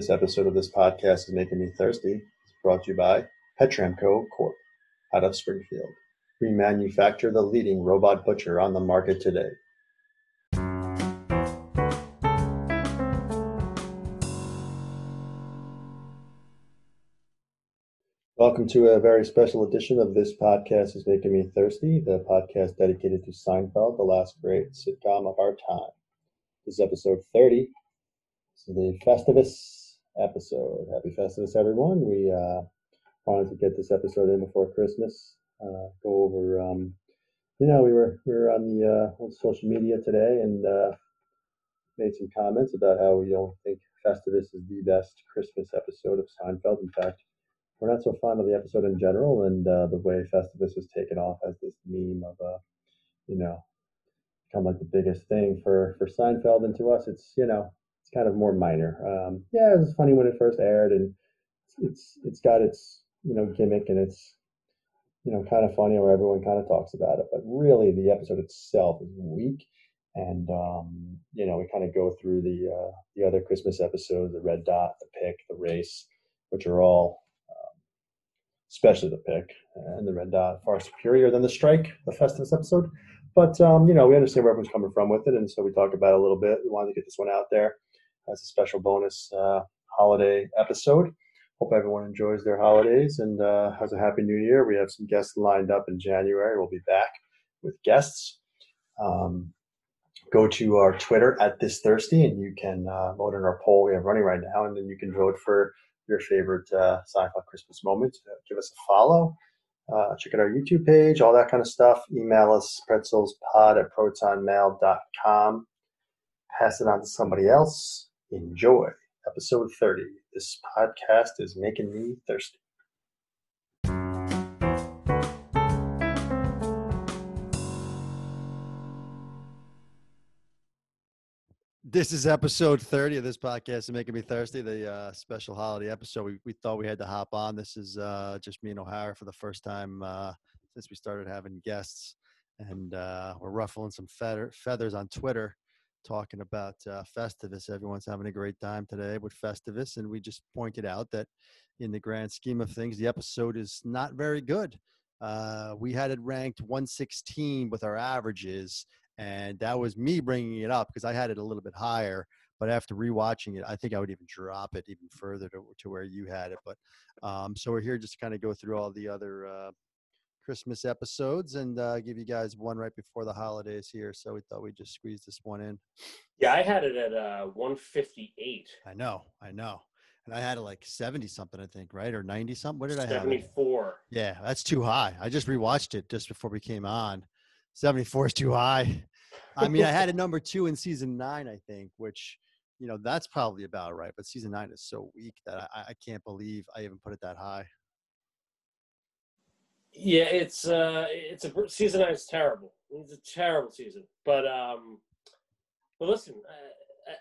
This episode of this podcast is making me thirsty. It's brought to you by Petramco Corp. out of Springfield. We manufacture the leading robot butcher on the market today. Welcome to a very special edition of This Podcast is Making Me Thirsty, the podcast dedicated to Seinfeld, the last great sitcom of our time. This is episode 30. This is the Festivus episode. Happy Festivus, everyone. We uh, wanted to get this episode in before Christmas. Uh, go over, um, you know, we were we were on the uh, social media today and uh, made some comments about how we don't think Festivus is the best Christmas episode of Seinfeld. In fact, we're not so fond of the episode in general, and uh, the way Festivus was taken off as this meme of a, uh, you know, of like the biggest thing for for Seinfeld, and to us, it's you know, it's kind of more minor. Um, yeah, it was funny when it first aired, and it's it's got its you know gimmick, and it's you know kind of funny where everyone kind of talks about it, but really the episode itself is weak. And um, you know, we kind of go through the uh, the other Christmas episodes, the Red Dot, the Pick, the Race, which are all especially the pick and the red dot, far superior than the strike, the Festus episode. But um, you know, we understand where everyone's coming from with it, and so we talk about it a little bit. We wanted to get this one out there as a special bonus uh, holiday episode. Hope everyone enjoys their holidays and uh, has a happy new year. We have some guests lined up in January. We'll be back with guests. Um, go to our Twitter at this thirsty, and you can uh, vote in our poll we have running right now, and then you can vote for your favorite uh, Seinfeld Christmas moment. Uh, give us a follow. Uh, check out our YouTube page, all that kind of stuff. Email us pretzelspod at protonmail.com. Pass it on to somebody else. Enjoy episode 30. This podcast is making me thirsty. This is episode 30 of this podcast and making me thirsty, the uh, special holiday episode. We, we thought we had to hop on. This is uh, just me and O'Hara for the first time uh, since we started having guests. And uh, we're ruffling some feather, feathers on Twitter talking about uh, Festivus. Everyone's having a great time today with Festivus. And we just pointed out that in the grand scheme of things, the episode is not very good. Uh, we had it ranked 116 with our averages and that was me bringing it up because I had it a little bit higher. But after rewatching it, I think I would even drop it even further to, to where you had it. But um, so we're here just to kind of go through all the other uh, Christmas episodes and uh, give you guys one right before the holidays here. So we thought we'd just squeeze this one in. Yeah, I had it at uh, 158. I know, I know. And I had it like 70 something, I think, right? Or 90 something. What did I have? 74. Yeah, that's too high. I just rewatched it just before we came on. 74 is too high. I mean, I had a number two in season nine, I think, which you know that's probably about right. But season nine is so weak that I, I can't believe I even put it that high. Yeah, it's uh, it's a season nine is terrible. It's a terrible season, but um, but listen,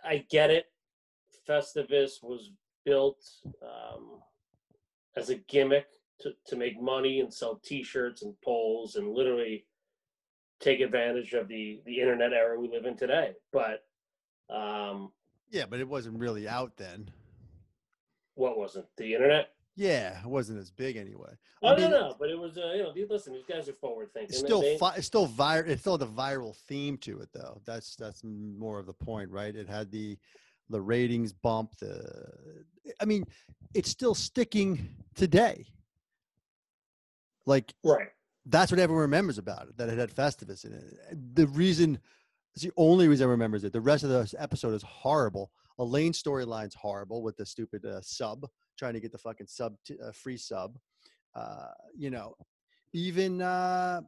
I, I get it. Festivus was built um, as a gimmick to, to make money and sell T-shirts and poles and literally take advantage of the the internet era we live in today. But um, yeah, but it wasn't really out then. What wasn't the internet? Yeah, it wasn't as big anyway. Oh I mean, no, no, but it was. Uh, you know, listen, these guys are forward thinking. It's still, they, fi- it's still viral. It's still the viral theme to it, though. That's that's more of the point, right? It had the the ratings bump. The, I mean, it's still sticking today. Like, right that's what everyone remembers about it that it had Festivus in it. The reason, it's the only reason everyone remembers it. The rest of the episode is horrible. Elaine's storyline's horrible with the stupid uh, sub trying to get the fucking sub t- uh, free sub. Uh, you know, even uh,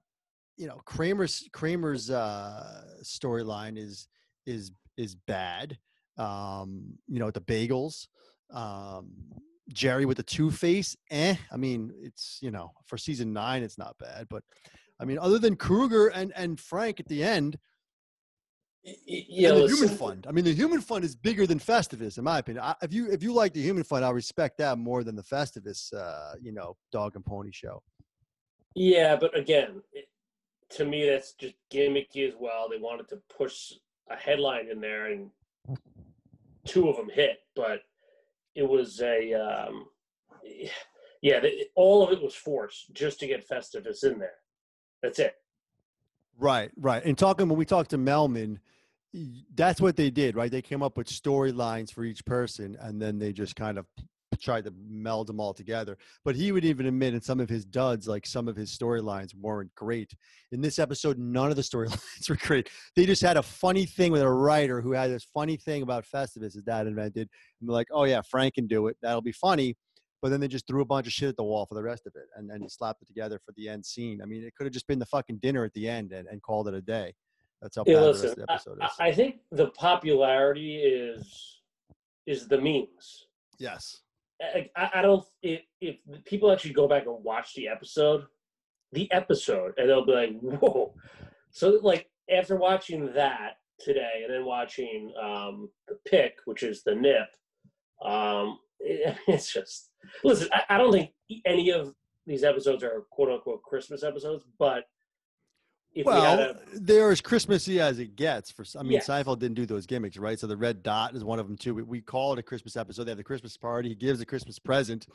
you know Kramer's Kramer's uh, storyline is is is bad. Um, you know, the bagels. Um, Jerry with the two face, eh? I mean, it's you know for season nine, it's not bad, but I mean, other than Kruger and and Frank at the end, yeah, and the. Human Fund. I mean, the Human Fund is bigger than Festivus, in my opinion. I, if you if you like the Human Fund, I'll respect that more than the Festivus, uh, you know, dog and pony show. Yeah, but again, it, to me, that's just gimmicky as well. They wanted to push a headline in there, and two of them hit, but it was a um, yeah, the, all of it was forced just to get Festivus in there. That's it. Right, right. And talking when we talked to Mehlman, that's what they did, right? They came up with storylines for each person, and then they just kind of tried to meld them all together. But he would even admit in some of his duds, like some of his storylines weren't great. In this episode, none of the storylines were great. They just had a funny thing with a writer who had this funny thing about Festivus his dad invented. And they're like, oh yeah, Frank can do it. That'll be funny. But then they just threw a bunch of shit at the wall for the rest of it and then slapped it together for the end scene. I mean, it could have just been the fucking dinner at the end and, and called it a day. That's how bad the listen, rest of the episode I, is. I think the popularity is is the memes. yes. I, I don't if, if people actually go back and watch the episode, the episode, and they'll be like, "Whoa!" So like after watching that today, and then watching um, the pick, which is the nip, um, it's just listen. I, I don't think any of these episodes are quote unquote Christmas episodes, but if we had Well, a they're as Christmassy as it gets. For I mean, Yes. Seinfeld didn't do those gimmicks, right? So the red dot is one of them too. We, we call it a Christmas episode. They have the Christmas party. He gives a Christmas present,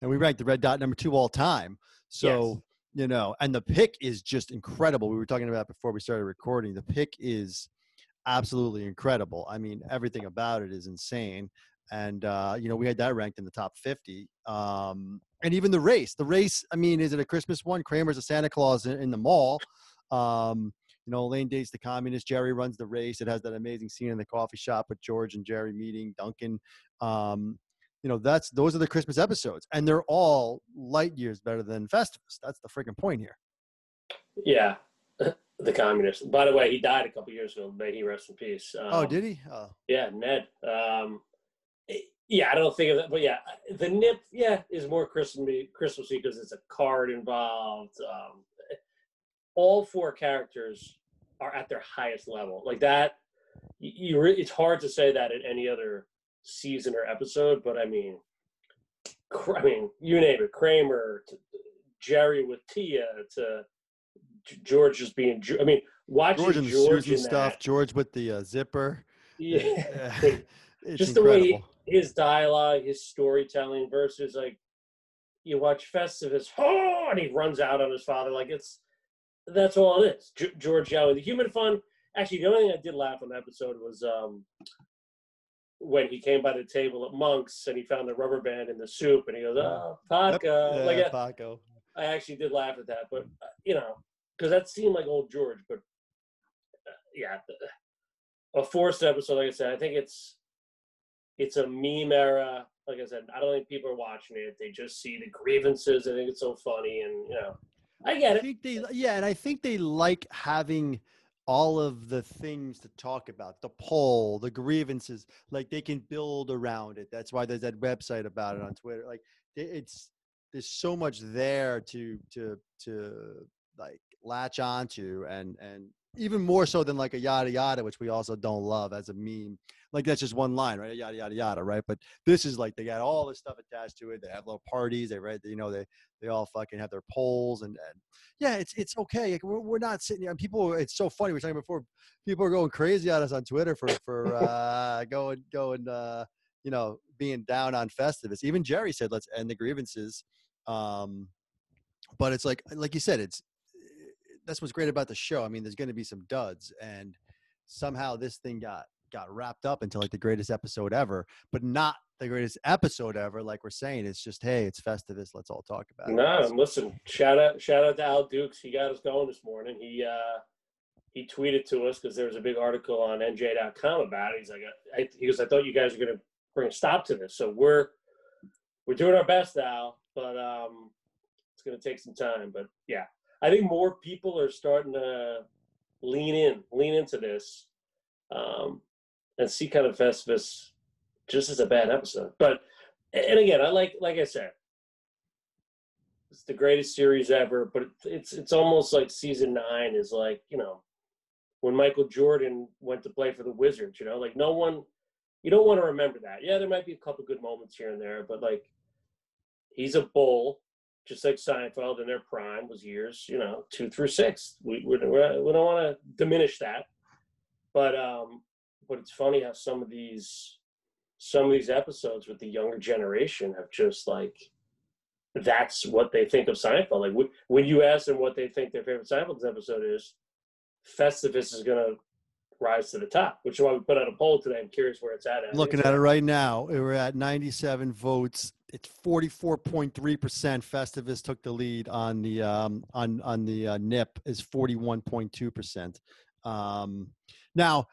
and we rank the red dot number two all time. So you know, and the pick is just incredible. We were talking about before we started recording. The pick is absolutely incredible. I mean, everything about it is insane. And uh, you know, we had that ranked in the top 50. Um, and even the race, the race. I mean, is it a Christmas one? Kramer's a Santa Claus in, in the mall. Um, you know, Elaine dates the communist. Jerry runs the race. It has that amazing scene in the coffee shop with George and Jerry meeting Duncan. Um, you know, that's those are the Christmas episodes, and they're all light years better than Festivus. That's the freaking point here. yeah, the communist. By the way, he died a couple years ago. May he rest in peace. Um, oh, did he? Oh. Yeah, Ned. Um, yeah, I don't think of that, but yeah, the nip, yeah, is more Christmassy, Christmassy because it's a card involved. Um, all four characters are at their highest level, like that. You, you re- it's hard to say that in any other season or episode, but I mean, I mean, you name it, Kramer to Jerry with Tia to George just being. I mean, watching George and the George Susan stuff. George with the uh, zipper. yeah. it's just the way incredible. His dialogue, his storytelling versus like you watch Festivus, oh, and he runs out on his father. Like it's that's all it is. G- George Young, the human fun. Actually, the only thing I did laugh on the episode was um, when he came by the table at Monk's and he found the rubber band in the soup, and he goes, "Oh. Paca." Yeah, like Paco. I actually did laugh at that, but uh, you know, because that seemed like old George. But uh, yeah, the- a forced episode. Like I said, I think it's it's a meme era. Like I said, I don't think people are watching it. They just see the grievances. I think it's so funny, and you know, I get I it. they, yeah, and I think they like having all of the things to talk about the pole, the grievances, like they can build around it. That's why there's that website about it on Twitter. Like it's there's so much there to to to like latch onto and and even more so than like a yada yada, which we also don't love as a meme. Like that's just one line, right? Yada yada yada, right? But this is like they got all this stuff attached to it. They have little parties. They right, you know, they they all fucking have their poles and, and yeah, it's it's okay. Like, we're, we're not sitting here. And people, it's so funny. We are talking before. People are going crazy on us on Twitter for for uh, going going uh, you know being down on Festivus. Even Jerry said, "Let's end the grievances." Um, but it's like like you said, it's that's what's great about the show. I mean, there's going to be some duds, and somehow this thing got got wrapped up into like the greatest episode ever, but not the greatest episode ever. Like we're saying, it's just hey, it's Festivus. Let's all talk about it. No, listen, shout out shout out to Al Dukes. He got us going this morning. He uh he tweeted to us because there was a big article on NJ.com about it. He's like, I, he goes, I thought you guys were going to bring a stop to this. So we're we're doing our best, Al, but um, it's going to take some time. But yeah, I think more people are starting to lean in, lean into this, um, and see kind of Festivus just as a bad episode. But and again, I like like I said, it's the greatest series ever. But it's it's almost like season nine is like you know when Michael Jordan went to play for the Wizards. You know, like no one, you don't want to remember that. Yeah, there might be a couple good moments here and there, but like he's a bull, just like Seinfeld in their prime was years, you know, two through six. We we, we don't want to diminish that, but um, but it's funny how some of these some of these episodes with the younger generation have just like that's what they think of Seinfeld. Like when, you ask them what they think their favorite Seinfeld episode is, Festivus is to rise to the top, which is why we put out a poll today. I'm curious where it's at. Looking at it right now, we're at 97 votes. It's 44.3% Festivus took the lead on the um, on on the uh, NIP is 41.2%. Um, now,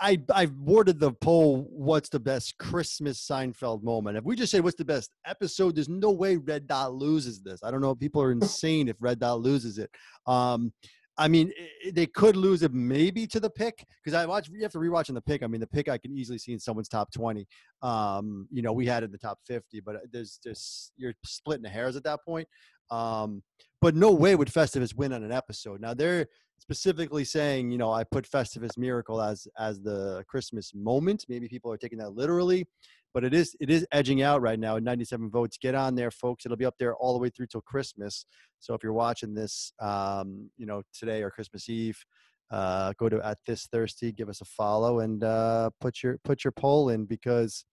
I I've worded the poll. What's the best Christmas Seinfeld moment? If we just say what's the best episode, there's no way Red Dot loses this. I don't know. People are insane if Red Dot loses it. Um, I mean, they could lose it maybe to the pick because I watch. You have to rewatch in the pick. I mean, the pick I can easily see in someone's top twenty. Um, you know, we had it in the top fifty, but there's just you're splitting hairs at that point. Um, but no way would Festivus win on an episode. Now they're specifically saying, you know, I put Festivus Miracle as as the Christmas moment. Maybe people are taking that literally, but it is it is edging out right now at 97 votes. Get on there, folks. It'll be up there all the way through till Christmas. So if you're watching this, um, you know, today or Christmas Eve, uh, go to at this thirsty, give us a follow, and uh, put your put your poll in because,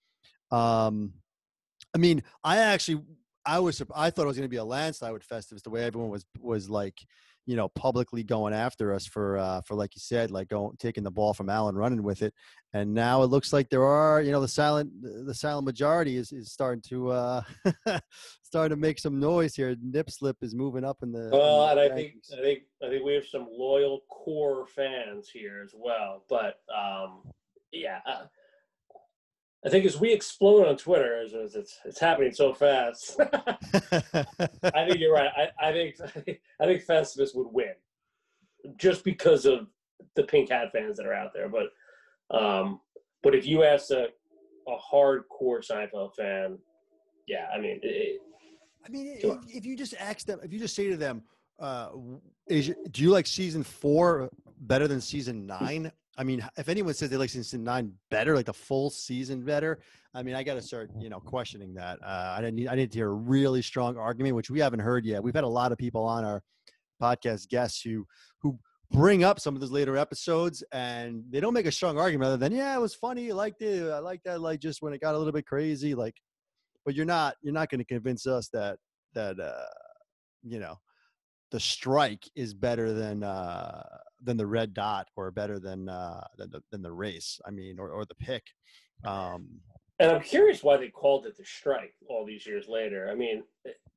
um, I mean, I actually I was I thought it was going to be a landslide with Festivus. The way everyone was was like, you know, publicly going after us for uh, for like you said, like going taking the ball from Allen, running with it, and now it looks like there are, you know, the silent the silent majority is is starting to uh, starting to make some noise here. Nip slip is moving up in the. Well, in the and I think I think I think we have some loyal core fans here as well, but um, yeah. Uh, I think as we explode on Twitter, as, as it's it's happening so fast. I think you're right. I, I think I think Festivus would win, just because of the Pink Hat fans that are out there. But um, but if you ask a a hardcore Seinfeld fan, yeah, I mean, it, I mean, if, if, you just ask them, if you just say to them, uh, is, do you like season four better than season nine? I mean, if anyone says they like season nine better, like the full season better, I mean, I got to start, you know, questioning that. Uh, I didn't need, I need to hear a really strong argument, which we haven't heard yet. We've had a lot of people on our podcast guests who, who bring up some of those later episodes, and they don't make a strong argument other than, yeah, it was funny, I liked it, I like that, like just when it got a little bit crazy, like. But you're not, you're not going to convince us that that, uh, you know, the strike is better than uh, than the red dot or better than uh, than the than the race. I mean, or or the pick. Um, and I'm curious why they called it the strike all these years later. I mean,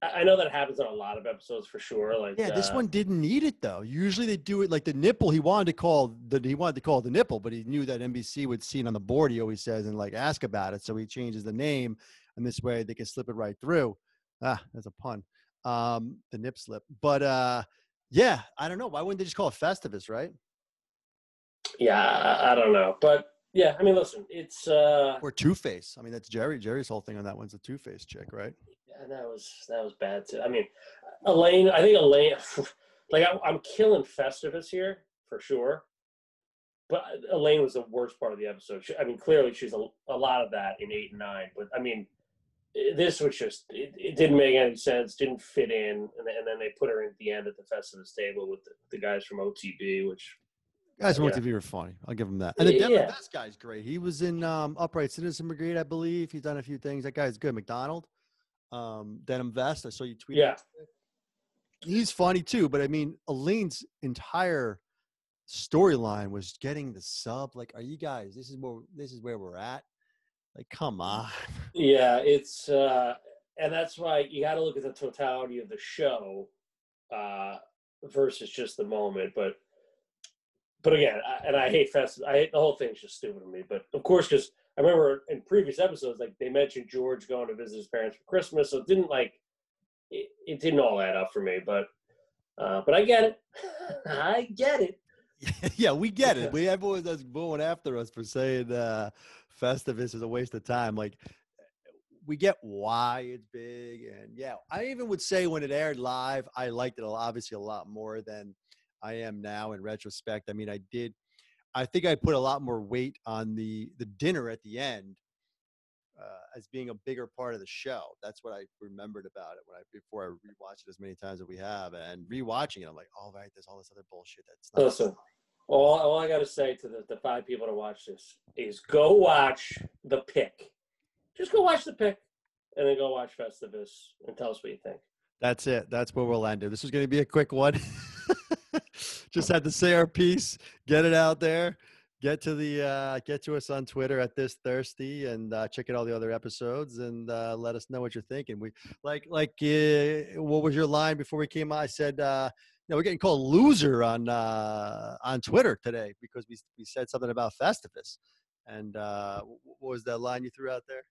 I know that happens on a lot of episodes for sure. Like, yeah, this uh, one didn't need it though. Usually they do it like the nipple. He wanted to call the he wanted to call the nipple, but he knew that NBC would see it on the board. He always says and like ask about it, so he changes the name, and this way they can slip it right through. Ah, that's a pun um, the nip slip. But uh, yeah, I don't know. Why wouldn't they just call it Festivus, right? Yeah, I, I don't know. But yeah, I mean, listen, it's uh or Two Face. I mean, that's Jerry. Jerry's whole thing on that one's a Two Face chick, right? Yeah, that was that was bad too. I mean, Elaine. I think Elaine. like I, I'm killing Festivus here for sure. But Elaine was the worst part of the episode. She, I mean, clearly she's a, a lot of that in eight and nine. But I mean, this was just it, it, didn't make any sense didn't fit in and, and, then they put her in at the end at the festivus table with the, the guys from otb which guys from yeah. otb were funny. I'll give them that. And the denver yeah. best guy's great. He was in um, upright citizen brigade i believe. He's done a few things. That guy's good. Mcdonald um, denim vest. I saw you tweet yeah. he's funny too but i mean Elaine's entire storyline was getting the sub. Like are you guys this is where this is where we're at like, come on. Yeah, it's uh and that's why you got to look at the totality of the show uh versus just the moment. But but again, I, and I hate fest. I hate the whole thing's just stupid to me. But of course, because I remember in previous episodes, like they mentioned George going to visit his parents for Christmas, so it didn't like it, it didn't all add up for me. But uh, but I get it. I get it. yeah, we get it. We everyone that's going after us for saying uh, Festivus is a waste of time. Like we get why it's big, and yeah, I even would say when it aired live, I liked it obviously a lot more than I am now in retrospect. I mean, I did. I think I put a lot more weight on the the dinner at the end uh, as being a bigger part of the show. That's what I remembered about it when I before I rewatched it as many times as we have, and rewatching it, I'm like, all oh, right, there's all this other bullshit that's not. Listen, all, all I got to say to the, the five people to watch this is go watch the pick just go watch the pick, and then go watch Festivus and tell us what you think. That's it. That's where we'll end it. This is going to be a quick one. Just had to say our piece, get it out there, get to the uh, get to us on Twitter at this thirsty, and uh, check out all the other episodes, and uh, let us know what you're thinking. We like like uh, what was your line before we came? I said. Uh, know, we're getting called loser on uh, on Twitter today because we we said something about Festivus. And uh, what was that line you threw out there?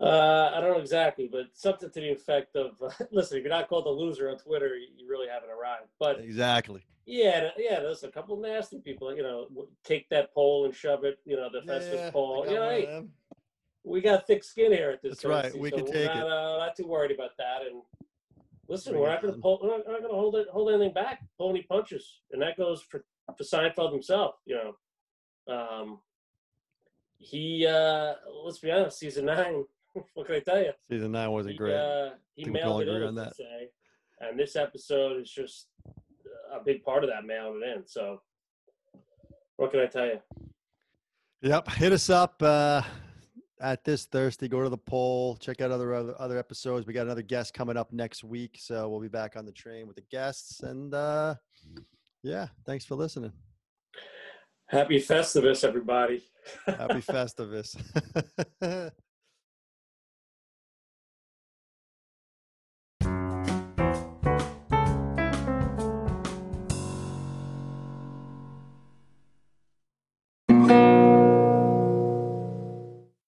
Uh, I don't know exactly, but something to the effect of, uh, "Listen, if you're not called a loser on Twitter, you really haven't arrived." But exactly, yeah, yeah, there's a couple nasty people. You know, take that pole and shove it. You know, the Festivus yeah, pole. You know, hey, we got thick skin here at this. That's right. We so can take not, it. Uh, not too worried about that. And listen, we're not going to pull. We're not, going to hold it, hold anything back. Pull any punches, and that goes for for Seinfeld himself. You know, um, he. uh Let's be honest. Season nine. what can I tell you? Season nine wasn't He, great. uh, he Think all mailed it agree in, on that. say. And this episode is just a big part of that mailing it in. So, what can I tell you? Yep. Hit us up uh, at this thirsty. Go to the poll. Check out other, other other episodes. We got another guest coming up next week, so we'll be back on the train with the guests. And uh, yeah, thanks for listening. Happy Festivus, everybody. Happy Festivus.